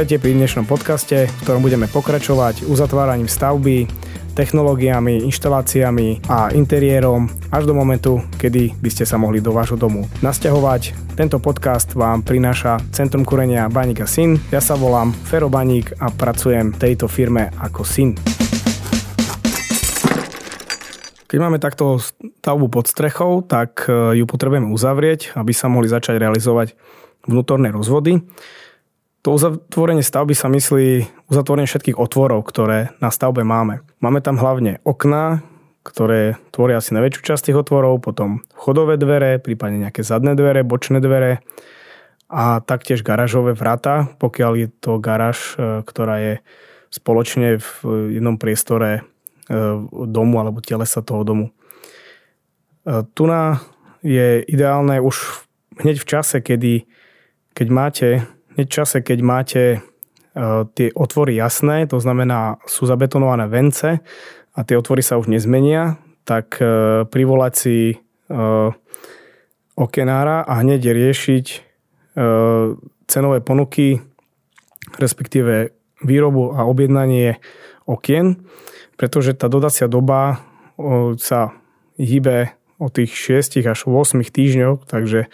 Vítajte pri dnešnom podcaste, v ktorom budeme pokračovať uzatváraním stavby, technológiami, inštaláciami a interiérom až do momentu, kedy by ste sa mohli do vášho domu nasťahovať. Tento podcast vám prináša Centrum kurenia Baník a Syn. Ja sa volám Fero Baník a pracujem v tejto firme ako syn. Keď máme takto stavbu pod strechou, tak e, ju potrebujeme uzavrieť, aby sa mohli začať realizovať vnútorné rozvody. To uzatvorenie stavby sa myslí uzatvorenie všetkých otvorov, ktoré na stavbe máme. Máme tam hlavne okná, ktoré tvoria asi najväčšiu časť tých otvorov, potom chodové dvere, prípadne nejaké zadné dvere, bočné dvere a taktiež garážové vrata, pokiaľ je to garáž, e, ktorá je spoločne v jednom priestore e, domu alebo telesa toho domu. E, tu je ideálne už hneď v čase, kedy, keď máte čase, keď máte e, tie otvory jasné, to znamená sú zabetonované vence a tie otvory sa už nezmenia, tak e, privolať si e, okenára a hneď riešiť cenové ponuky, respektíve výrobu a objednanie okien, pretože tá dodacia doba sa hýbe o tých 6 až 8 týždňov, takže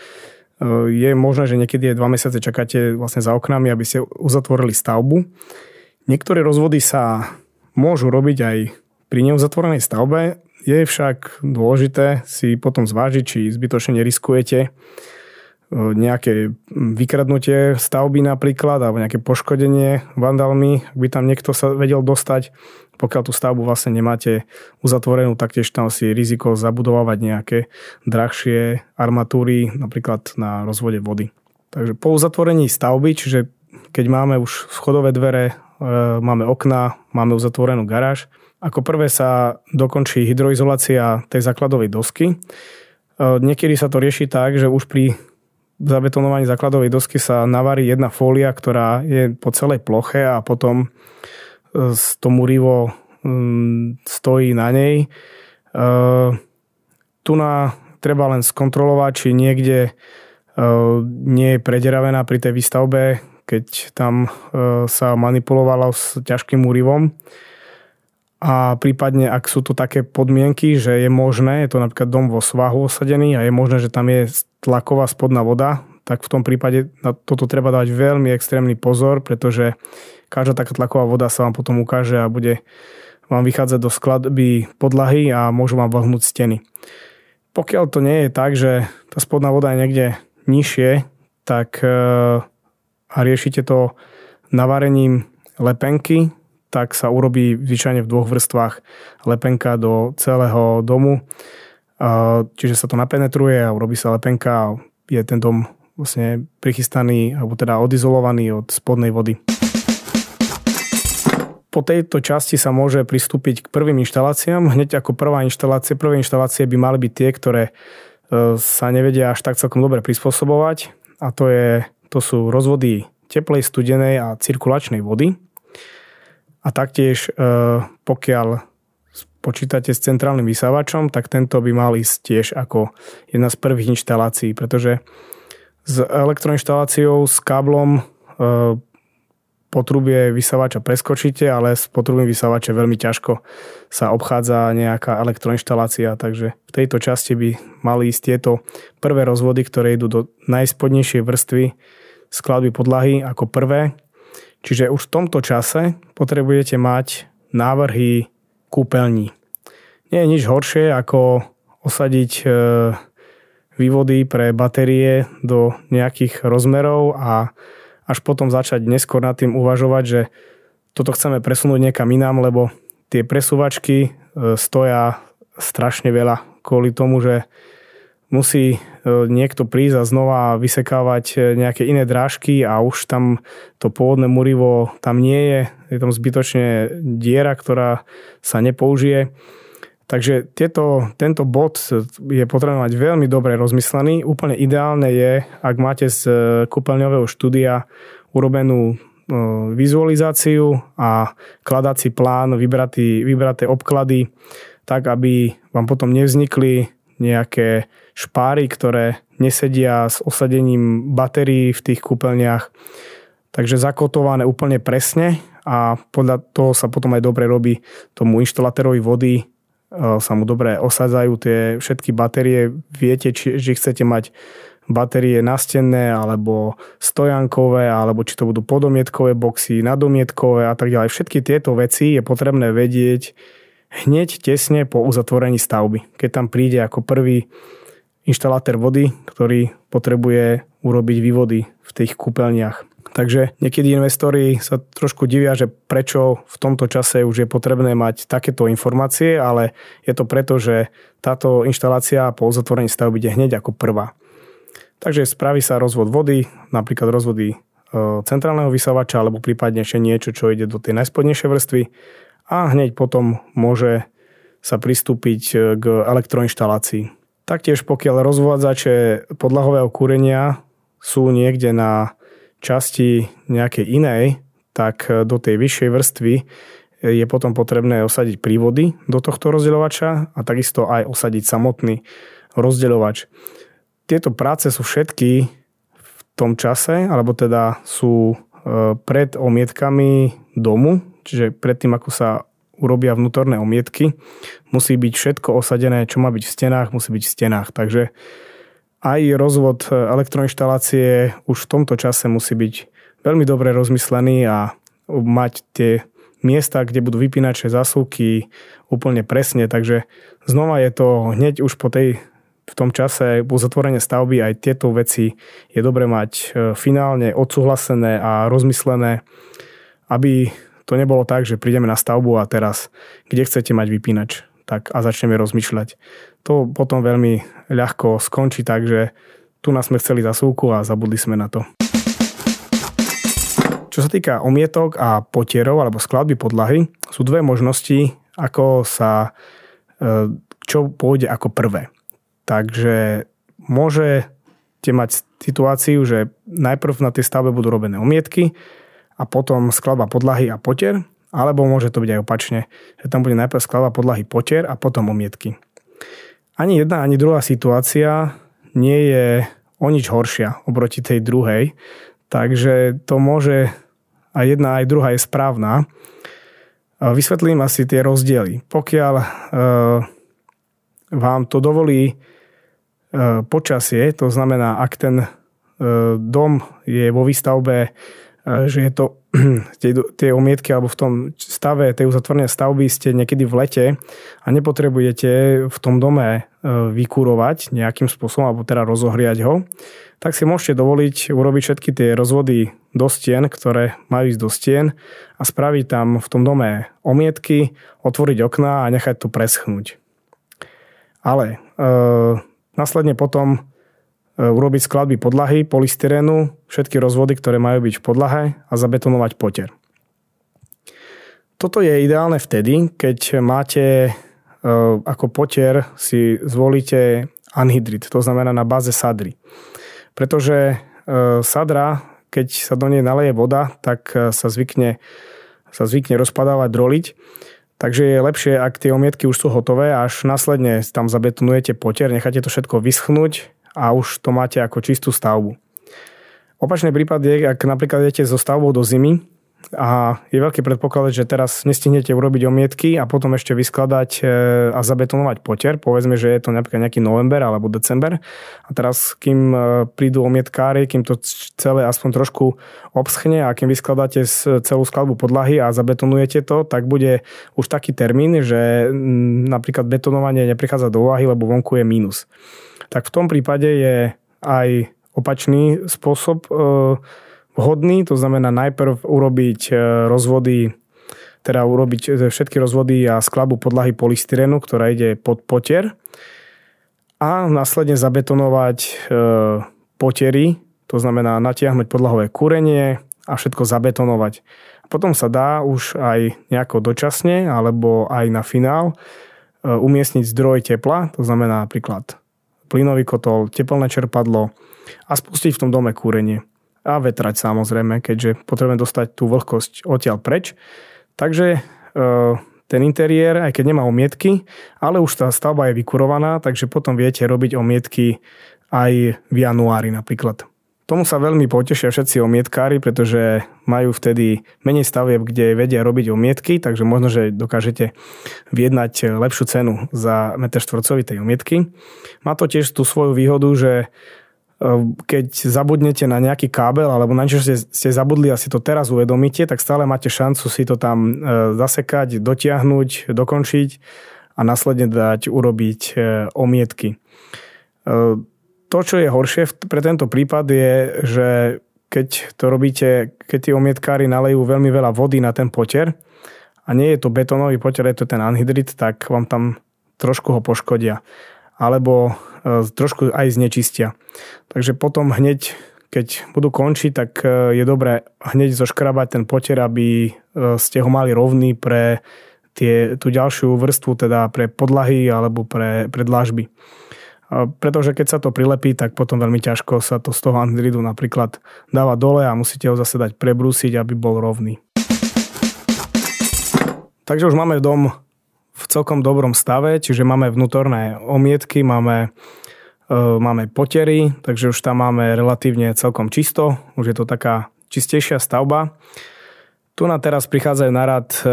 je možné, že niekedy je dva mesiace čakáte vlastne za oknami, aby ste uzatvorili stavbu. Niektoré rozvody sa môžu robiť aj pri neuzatvorenej stavbe, je však dôležité si potom zvážiť, či zbytočne neriskujete nejaké vykradnutie stavby napríklad, alebo nejaké poškodenie vandalmi, ak by tam niekto sa vedel dostať pokiaľ tú stavbu vlastne nemáte uzatvorenú, taktiež tam si riziko zabudovávať nejaké drahšie armatúry, napríklad na rozvode vody. Takže po uzatvorení stavby, čiže keď máme už schodové dvere, e, máme okna, máme uzatvorenú garáž, ako prvé sa dokončí hydroizolácia tej základovej dosky. E, niekedy sa to rieši tak, že už pri zabetonovaní základovej dosky sa navarí jedna fólia, ktorá je po celej ploche a potom to murivo mm, stojí na nej. E, tu na treba len skontrolovať, či niekde e, nie je prederavená pri tej výstavbe, keď tam e, sa manipulovalo s ťažkým múrivom. A prípadne, ak sú to také podmienky, že je možné, je to napríklad dom vo svahu osadený a je možné, že tam je tlaková spodná voda, tak v tom prípade na toto treba dať veľmi extrémny pozor, pretože každá taká tlaková voda sa vám potom ukáže a bude vám vychádzať do skladby podlahy a môžu vám vlhnúť steny. Pokiaľ to nie je tak, že tá spodná voda je niekde nižšie, tak e, a riešite to navarením lepenky, tak sa urobí zvyčajne v dvoch vrstvách lepenka do celého domu. Čiže sa to napenetruje a urobí sa lepenka a je ten dom vlastne prichystaný alebo teda odizolovaný od spodnej vody po tejto časti sa môže pristúpiť k prvým inštaláciám. Hneď ako prvá inštalácia, prvé inštalácie by mali byť tie, ktoré e, sa nevedia až tak celkom dobre prispôsobovať a to, je, to sú rozvody teplej, studenej a cirkulačnej vody. A taktiež e, pokiaľ počítate s centrálnym vysávačom, tak tento by mal ísť tiež ako jedna z prvých inštalácií, pretože s elektroinštaláciou, s káblom e, potrubie vysavača preskočíte, ale s potrubím vysavača veľmi ťažko sa obchádza nejaká elektroinštalácia, takže v tejto časti by mali ísť tieto prvé rozvody, ktoré idú do najspodnejšej vrstvy skladby podlahy ako prvé. Čiže už v tomto čase potrebujete mať návrhy kúpeľní. Nie je nič horšie ako osadiť e, vývody pre batérie do nejakých rozmerov a až potom začať neskôr nad tým uvažovať, že toto chceme presunúť niekam inám, lebo tie presúvačky e, stoja strašne veľa kvôli tomu, že musí e, niekto prísť a znova vysekávať e, nejaké iné drážky a už tam to pôvodné murivo tam nie je, je tam zbytočne diera, ktorá sa nepoužije. Takže tieto, tento bod je potrebné mať veľmi dobre rozmyslený. Úplne ideálne je, ak máte z e, kúpeľňového štúdia urobenú vizualizáciu a kladací plán, vybratý, vybraté obklady, tak aby vám potom nevznikli nejaké špáry, ktoré nesedia s osadením batérií v tých kúpeľniach. Takže zakotované úplne presne a podľa toho sa potom aj dobre robí tomu inštalátorovi vody, e, sa mu dobre osadzajú tie všetky batérie. Viete, či, že chcete mať batérie nastenné alebo stojankové, alebo či to budú podomietkové boxy, nadomietkové a tak ďalej. Všetky tieto veci je potrebné vedieť hneď tesne po uzatvorení stavby. Keď tam príde ako prvý inštalátor vody, ktorý potrebuje urobiť vývody v tých kúpeľniach. Takže niekedy investori sa trošku divia, že prečo v tomto čase už je potrebné mať takéto informácie, ale je to preto, že táto inštalácia po uzatvorení stavby ide hneď ako prvá. Takže spraví sa rozvod vody, napríklad rozvody e, centrálneho vysavača alebo prípadne ešte niečo, čo ide do tej najspodnejšej vrstvy a hneď potom môže sa pristúpiť e, k elektroinštalácii. Taktiež pokiaľ rozvádzače podlahového kúrenia sú niekde na časti nejakej inej, tak e, do tej vyššej vrstvy je potom potrebné osadiť prívody do tohto rozdeľovača a takisto aj osadiť samotný rozdeľovač. Tieto práce sú všetky v tom čase, alebo teda sú e, pred omietkami domu, čiže predtým, ako sa urobia vnútorné omietky, musí byť všetko osadené, čo má byť v stenách, musí byť v stenách. Takže aj rozvod e, elektroinštalácie už v tomto čase musí byť veľmi dobre rozmyslený a mať tie miesta, kde budú vypínače zásuvky úplne presne, takže znova je to hneď už po tej v tom čase po zatvorenie stavby aj tieto veci je dobre mať e, finálne odsúhlasené a rozmyslené, aby to nebolo tak, že prídeme na stavbu a teraz kde chcete mať vypínač tak a začneme rozmýšľať. To potom veľmi ľahko skončí tak, že tu nás sme chceli zasúku a zabudli sme na to. Čo sa týka omietok a potierov alebo skladby podlahy, sú dve možnosti, ako sa, e, čo pôjde ako prvé. Takže môžete mať situáciu, že najprv na tej stavbe budú robené omietky a potom skladba podlahy a potier, alebo môže to byť aj opačne, že tam bude najprv skladba podlahy potier a potom omietky. Ani jedna, ani druhá situácia nie je o nič horšia oproti tej druhej, takže to môže aj jedna, aj druhá je správna. Vysvetlím asi tie rozdiely. Pokiaľ e, vám to dovolí E, počasie, to znamená, ak ten e, dom je vo výstavbe, že je to tie, tie umietky alebo v tom stave tej uzatvorenej stavby ste niekedy v lete a nepotrebujete v tom dome vykurovať nejakým spôsobom alebo teda rozohriať ho, tak si môžete dovoliť urobiť všetky tie rozvody do stien, ktoré majú ísť do stien a spraviť tam v tom dome omietky, otvoriť okná a nechať to preschnúť. Ale Následne potom e, urobiť skladby podlahy, polystyrénu, všetky rozvody, ktoré majú byť v podlahe a zabetonovať poter. Toto je ideálne vtedy, keď máte e, ako potier si zvolíte anhydrit, to znamená na báze sadry. Pretože e, sadra, keď sa do nej naleje voda, tak sa zvykne, sa zvykne rozpadávať, droliť Takže je lepšie, ak tie omietky už sú hotové, až následne tam zabetonujete potier, necháte to všetko vyschnúť a už to máte ako čistú stavbu. Opačný prípad je, ak napríklad idete so stavbou do zimy, a je veľký predpoklad, že teraz nestihnete urobiť omietky a potom ešte vyskladať e, a zabetonovať potier. Povedzme, že je to napríklad nejaký november alebo december. A teraz, kým e, prídu omietkári, kým to celé aspoň trošku obschne a kým vyskladáte celú skladbu podlahy a zabetonujete to, tak bude už taký termín, že napríklad betonovanie neprichádza do úvahy, lebo vonku je mínus. Tak v tom prípade je aj opačný spôsob e, vhodný, to znamená najprv urobiť e, rozvody, teda urobiť e, všetky rozvody a skladbu podlahy polystyrenu, ktorá ide pod potier a následne zabetonovať e, potery, to znamená natiahnuť podlahové kúrenie a všetko zabetonovať. Potom sa dá už aj nejako dočasne alebo aj na finál umiestniť zdroj tepla, to znamená napríklad plynový kotol, teplné čerpadlo a spustiť v tom dome kúrenie a vetrať samozrejme, keďže potrebujeme dostať tú vlhkosť odtiaľ preč. Takže e, ten interiér, aj keď nemá omietky, ale už tá stavba je vykurovaná, takže potom viete robiť omietky aj v januári napríklad. Tomu sa veľmi potešia všetci omietkári, pretože majú vtedy menej stavieb, kde vedia robiť omietky, takže možno, že dokážete vyjednať lepšiu cenu za meter štvorcový tej omietky. Má to tiež tú svoju výhodu, že keď zabudnete na nejaký kábel alebo na niečo ste, ste zabudli a si to teraz uvedomíte, tak stále máte šancu si to tam e, zasekať, dotiahnuť, dokončiť a následne dať urobiť e, omietky to, čo je horšie pre tento prípad je, že keď to robíte, keď tí omietkári nalejú veľmi veľa vody na ten potier a nie je to betónový potier, je to ten anhydrit, tak vám tam trošku ho poškodia. Alebo e, trošku aj znečistia. Takže potom hneď, keď budú končiť, tak e, je dobré hneď zoškrabať ten potier, aby e, ste ho mali rovný pre tie, tú ďalšiu vrstvu, teda pre podlahy alebo pre, pre dlažby. Pretože keď sa to prilepí, tak potom veľmi ťažko sa to z toho andridu napríklad dáva dole a musíte ho zase dať prebrúsiť, aby bol rovný. Takže už máme dom v celkom dobrom stave, čiže máme vnútorné omietky, máme, e, máme potery, takže už tam máme relatívne celkom čisto, už je to taká čistejšia stavba. Tu na teraz prichádzajú na rad e,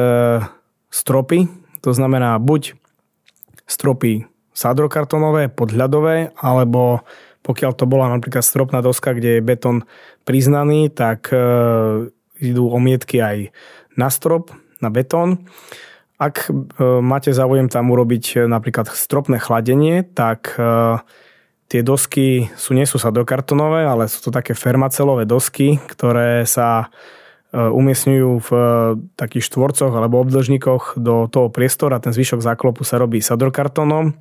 stropy, to znamená buď stropy sádrokartonové, podhľadové, alebo pokiaľ to bola napríklad stropná doska, kde je betón priznaný, tak e, idú omietky aj na strop, na betón. Ak e, máte záujem tam urobiť e, napríklad stropné chladenie, tak e, tie dosky sú, nie sú sadokartonové, ale sú to také fermacelové dosky, ktoré sa umiestňujú v takých štvorcoch alebo obdĺžnikoch do toho priestora. Ten zvyšok záklopu sa robí sadrokartónom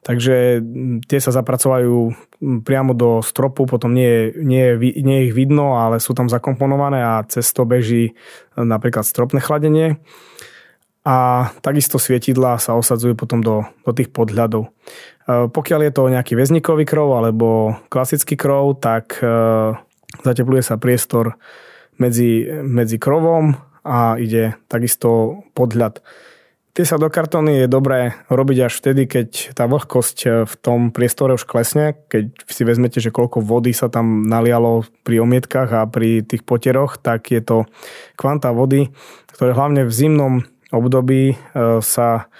Takže tie sa zapracovajú priamo do stropu, potom nie, nie, nie ich vidno, ale sú tam zakomponované a cez to beží napríklad stropné chladenie. A takisto svietidla sa osadzujú potom do, do tých podhľadov. E, pokiaľ je to nejaký väznikový krov alebo klasický krov, tak e, zatepluje sa priestor medzi, medzi krovom a ide takisto podhľad. Tie sa do kartóny je dobré robiť až vtedy, keď tá vlhkosť v tom priestore už klesne, keď si vezmete, že koľko vody sa tam nalialo pri omietkach a pri tých potieroch, tak je to kvanta vody, ktoré hlavne v zimnom období e, sa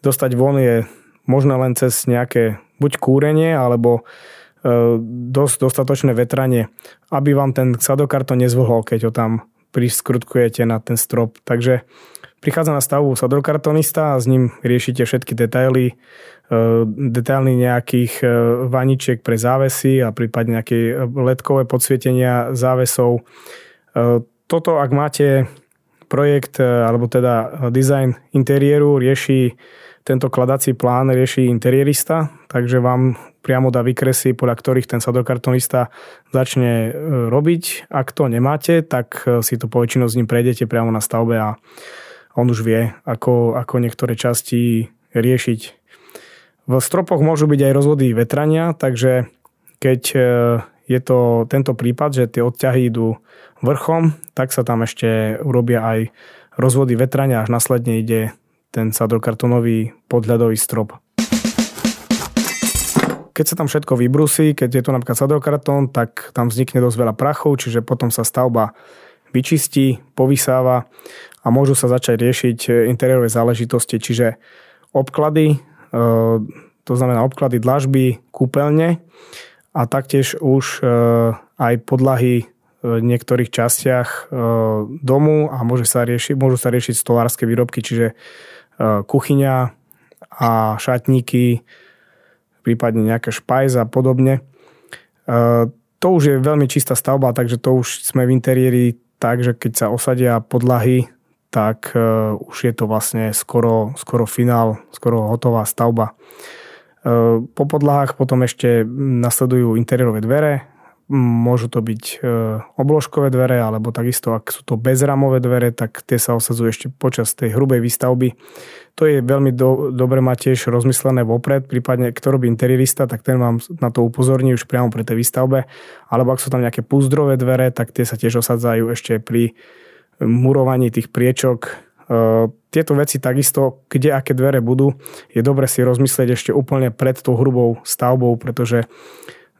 dostať von je možno len cez nejaké buď kúrenie, alebo e, dosť dostatočné vetranie, aby vám ten sadokartón nezvlhol, keď ho tam priskrutkujete na ten strop. Takže prichádza na stavu sadrokartonista a s ním riešite všetky detaily, e, detaily nejakých vaničiek pre závesy a prípadne nejaké ledkové podsvietenia závesov. Toto, ak máte projekt, alebo teda design interiéru, rieši tento kladací plán, rieši interierista, takže vám priamo dá vykresy, podľa ktorých ten sadrokartonista začne robiť. Ak to nemáte, tak si to poväčšinou s ním prejdete priamo na stavbe a on už vie, ako, ako niektoré časti riešiť. V stropoch môžu byť aj rozvody vetrania, takže keď e, je to tento prípad, že tie odťahy idú vrchom, tak sa tam ešte urobia aj rozvody vetrania, až následne ide ten sadrokartonový podľadový strop. Keď sa tam všetko vybrusí, keď je tu napríklad sadrokartón, tak tam vznikne dosť veľa prachov, čiže potom sa stavba vyčistí, povysáva a môžu sa začať riešiť e, interiérové záležitosti, čiže obklady, e, to znamená obklady dlažby, kúpeľne a taktiež už e, aj podlahy v niektorých častiach domu a môže sa riešiť, môžu sa riešiť stolárske výrobky, čiže kuchyňa a šatníky, prípadne nejaké špajz a podobne. To už je veľmi čistá stavba, takže to už sme v interiéri tak, že keď sa osadia podlahy, tak už je to vlastne skoro, skoro finál, skoro hotová stavba. Uh, po podlahách potom ešte nasledujú interiérové dvere, môžu to byť uh, obložkové dvere, alebo takisto, ak sú to bezramové dvere, tak tie sa osadzujú ešte počas tej hrubej výstavby. To je veľmi do, dobre mať tiež rozmyslené vopred, prípadne kto robí interierista, tak ten vám na to upozorní už priamo pri tej výstavbe, alebo ak sú tam nejaké púzdrové dvere, tak tie sa tiež osadzajú ešte pri murovaní tých priečok. E, tieto veci takisto, kde aké dvere budú, je dobre si rozmyslieť ešte úplne pred tou hrubou stavbou, pretože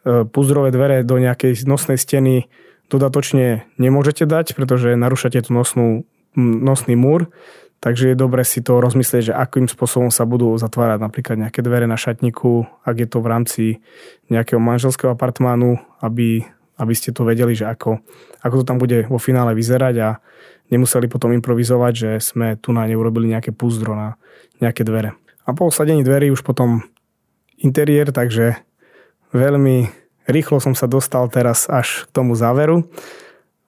púzdrové dvere do nejakej nosnej steny dodatočne nemôžete dať, pretože narúšate tú nosnú, nosný múr, takže je dobre si to rozmyslieť, že akým spôsobom sa budú zatvárať napríklad nejaké dvere na šatníku, ak je to v rámci nejakého manželského apartmánu, aby, aby ste to vedeli, že ako, ako to tam bude vo finále vyzerať a nemuseli potom improvizovať, že sme tu na neurobili nejaké púzdro na nejaké dvere. A po osadení dverí už potom interiér, takže veľmi rýchlo som sa dostal teraz až k tomu záveru.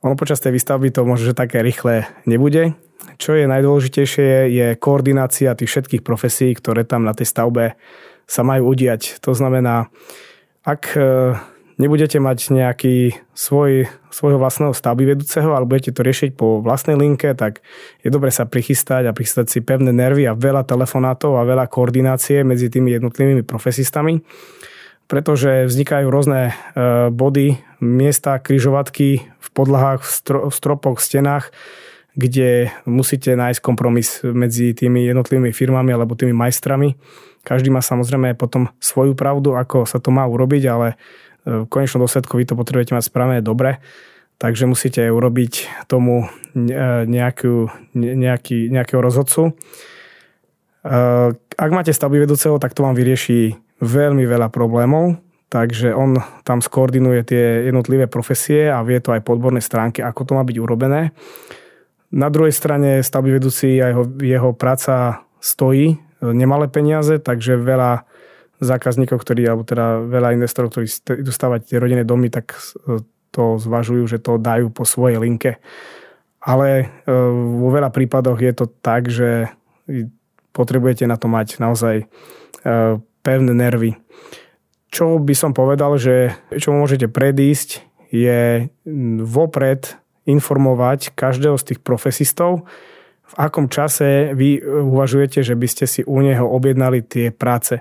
Ono počas tej výstavby to možno, že také rýchle nebude. Čo je najdôležitejšie je koordinácia tých všetkých profesí, ktoré tam na tej stavbe sa majú udiať. To znamená, ak nebudete mať nejaký svoj, svojho vlastného stavby vedúceho, alebo budete to riešiť po vlastnej linke, tak je dobre sa prichystať a prichystať si pevné nervy a veľa telefonátov a veľa koordinácie medzi tými jednotlivými profesistami, pretože vznikajú rôzne e, body, miesta, kryžovatky v podlahách, v stropoch, v stenách, kde musíte nájsť kompromis medzi tými jednotlivými firmami alebo tými majstrami. Každý má samozrejme potom svoju pravdu, ako sa to má urobiť, ale v konečnom dôsledku vy to potrebujete mať správne dobre, takže musíte urobiť tomu nejakú, nejaký, nejakého rozhodcu. Ak máte stavby vedúceho, tak to vám vyrieši veľmi veľa problémov, takže on tam skoordinuje tie jednotlivé profesie a vie to aj po odbornej stránke, ako to má byť urobené. Na druhej strane stavby vedúci a jeho, jeho práca stojí nemalé peniaze, takže veľa zákazníkov, ktorí, alebo teda veľa investorov, ktorí idú stavať tie rodinné domy, tak e, to zvažujú, že to dajú po svojej linke. Ale e, vo veľa prípadoch je to tak, že potrebujete na to mať naozaj e, pevné nervy. Čo by som povedal, že čo môžete predísť, je vopred informovať každého z tých profesistov, v akom čase vy uvažujete, že by ste si u neho objednali tie práce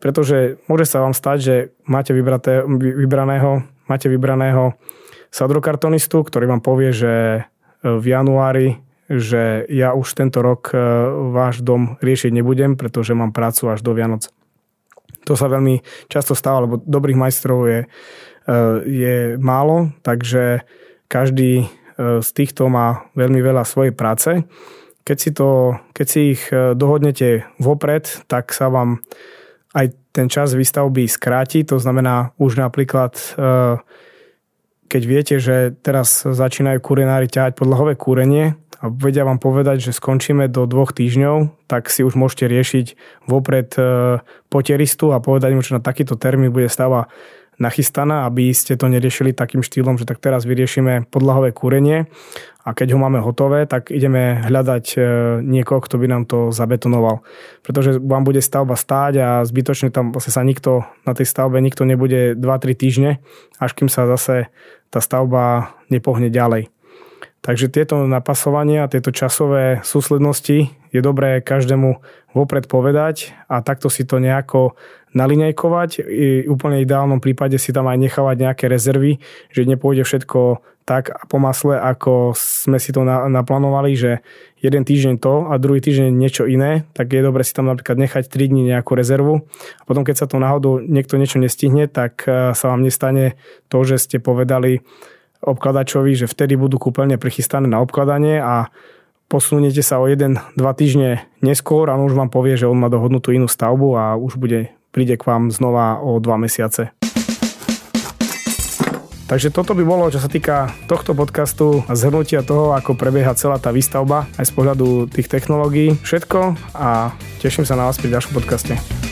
pretože môže sa vám stať, že máte vybraté, vybraného, máte vybraného sadrokartonistu, ktorý vám povie, že e, v januári, že ja už tento rok e, váš dom riešiť nebudem, pretože mám prácu až do Vianoc. To sa veľmi často stáva, lebo dobrých majstrov je, e, je málo, takže každý z týchto má veľmi veľa svojej práce. Keď si, to, keď si ich dohodnete vopred, tak sa vám aj ten čas výstavby skráti, to znamená už napríklad e, keď viete, že teraz začínajú kurinári ťahať podlahové kúrenie a vedia vám povedať, že skončíme do dvoch týždňov, tak si už môžete riešiť vopred e, poteristu a povedať mu, že na takýto termín bude stava nachystaná, aby ste to neriešili takým štýlom, že tak teraz vyriešime podlahové kúrenie a keď ho máme hotové, tak ideme hľadať e, niekoho, kto by nám to zabetonoval. Pretože vám bude stavba stáť a zbytočne tam vlastne sa nikto na tej stavbe nikto nebude 2-3 týždne, až kým sa zase tá stavba nepohne ďalej. Takže tieto napasovania, tieto časové súslednosti je dobré každému vopred povedať a takto si to nejako naliňajkovať. I úplne ideálnom prípade si tam aj nechávať nejaké rezervy, že nepôjde všetko tak po masle, ako sme si to naplánovali, že jeden týždeň to a druhý týždeň niečo iné, tak je dobre si tam napríklad nechať 3 dní nejakú rezervu a potom keď sa to náhodou niekto niečo nestihne, tak e, sa vám nestane to, že ste povedali obkladačovi, že vtedy budú kúpeľne prichystané na obkladanie a posuniete sa o 1-2 týždne neskôr a on už vám povie, že on má dohodnutú inú stavbu a už bude príde k vám znova o dva mesiace. Takže toto by bolo, čo sa týka tohto podcastu a zhrnutia toho, ako prebieha celá tá výstavba aj z pohľadu tých technológií. Všetko a teším sa na vás pri ďalšom podcaste.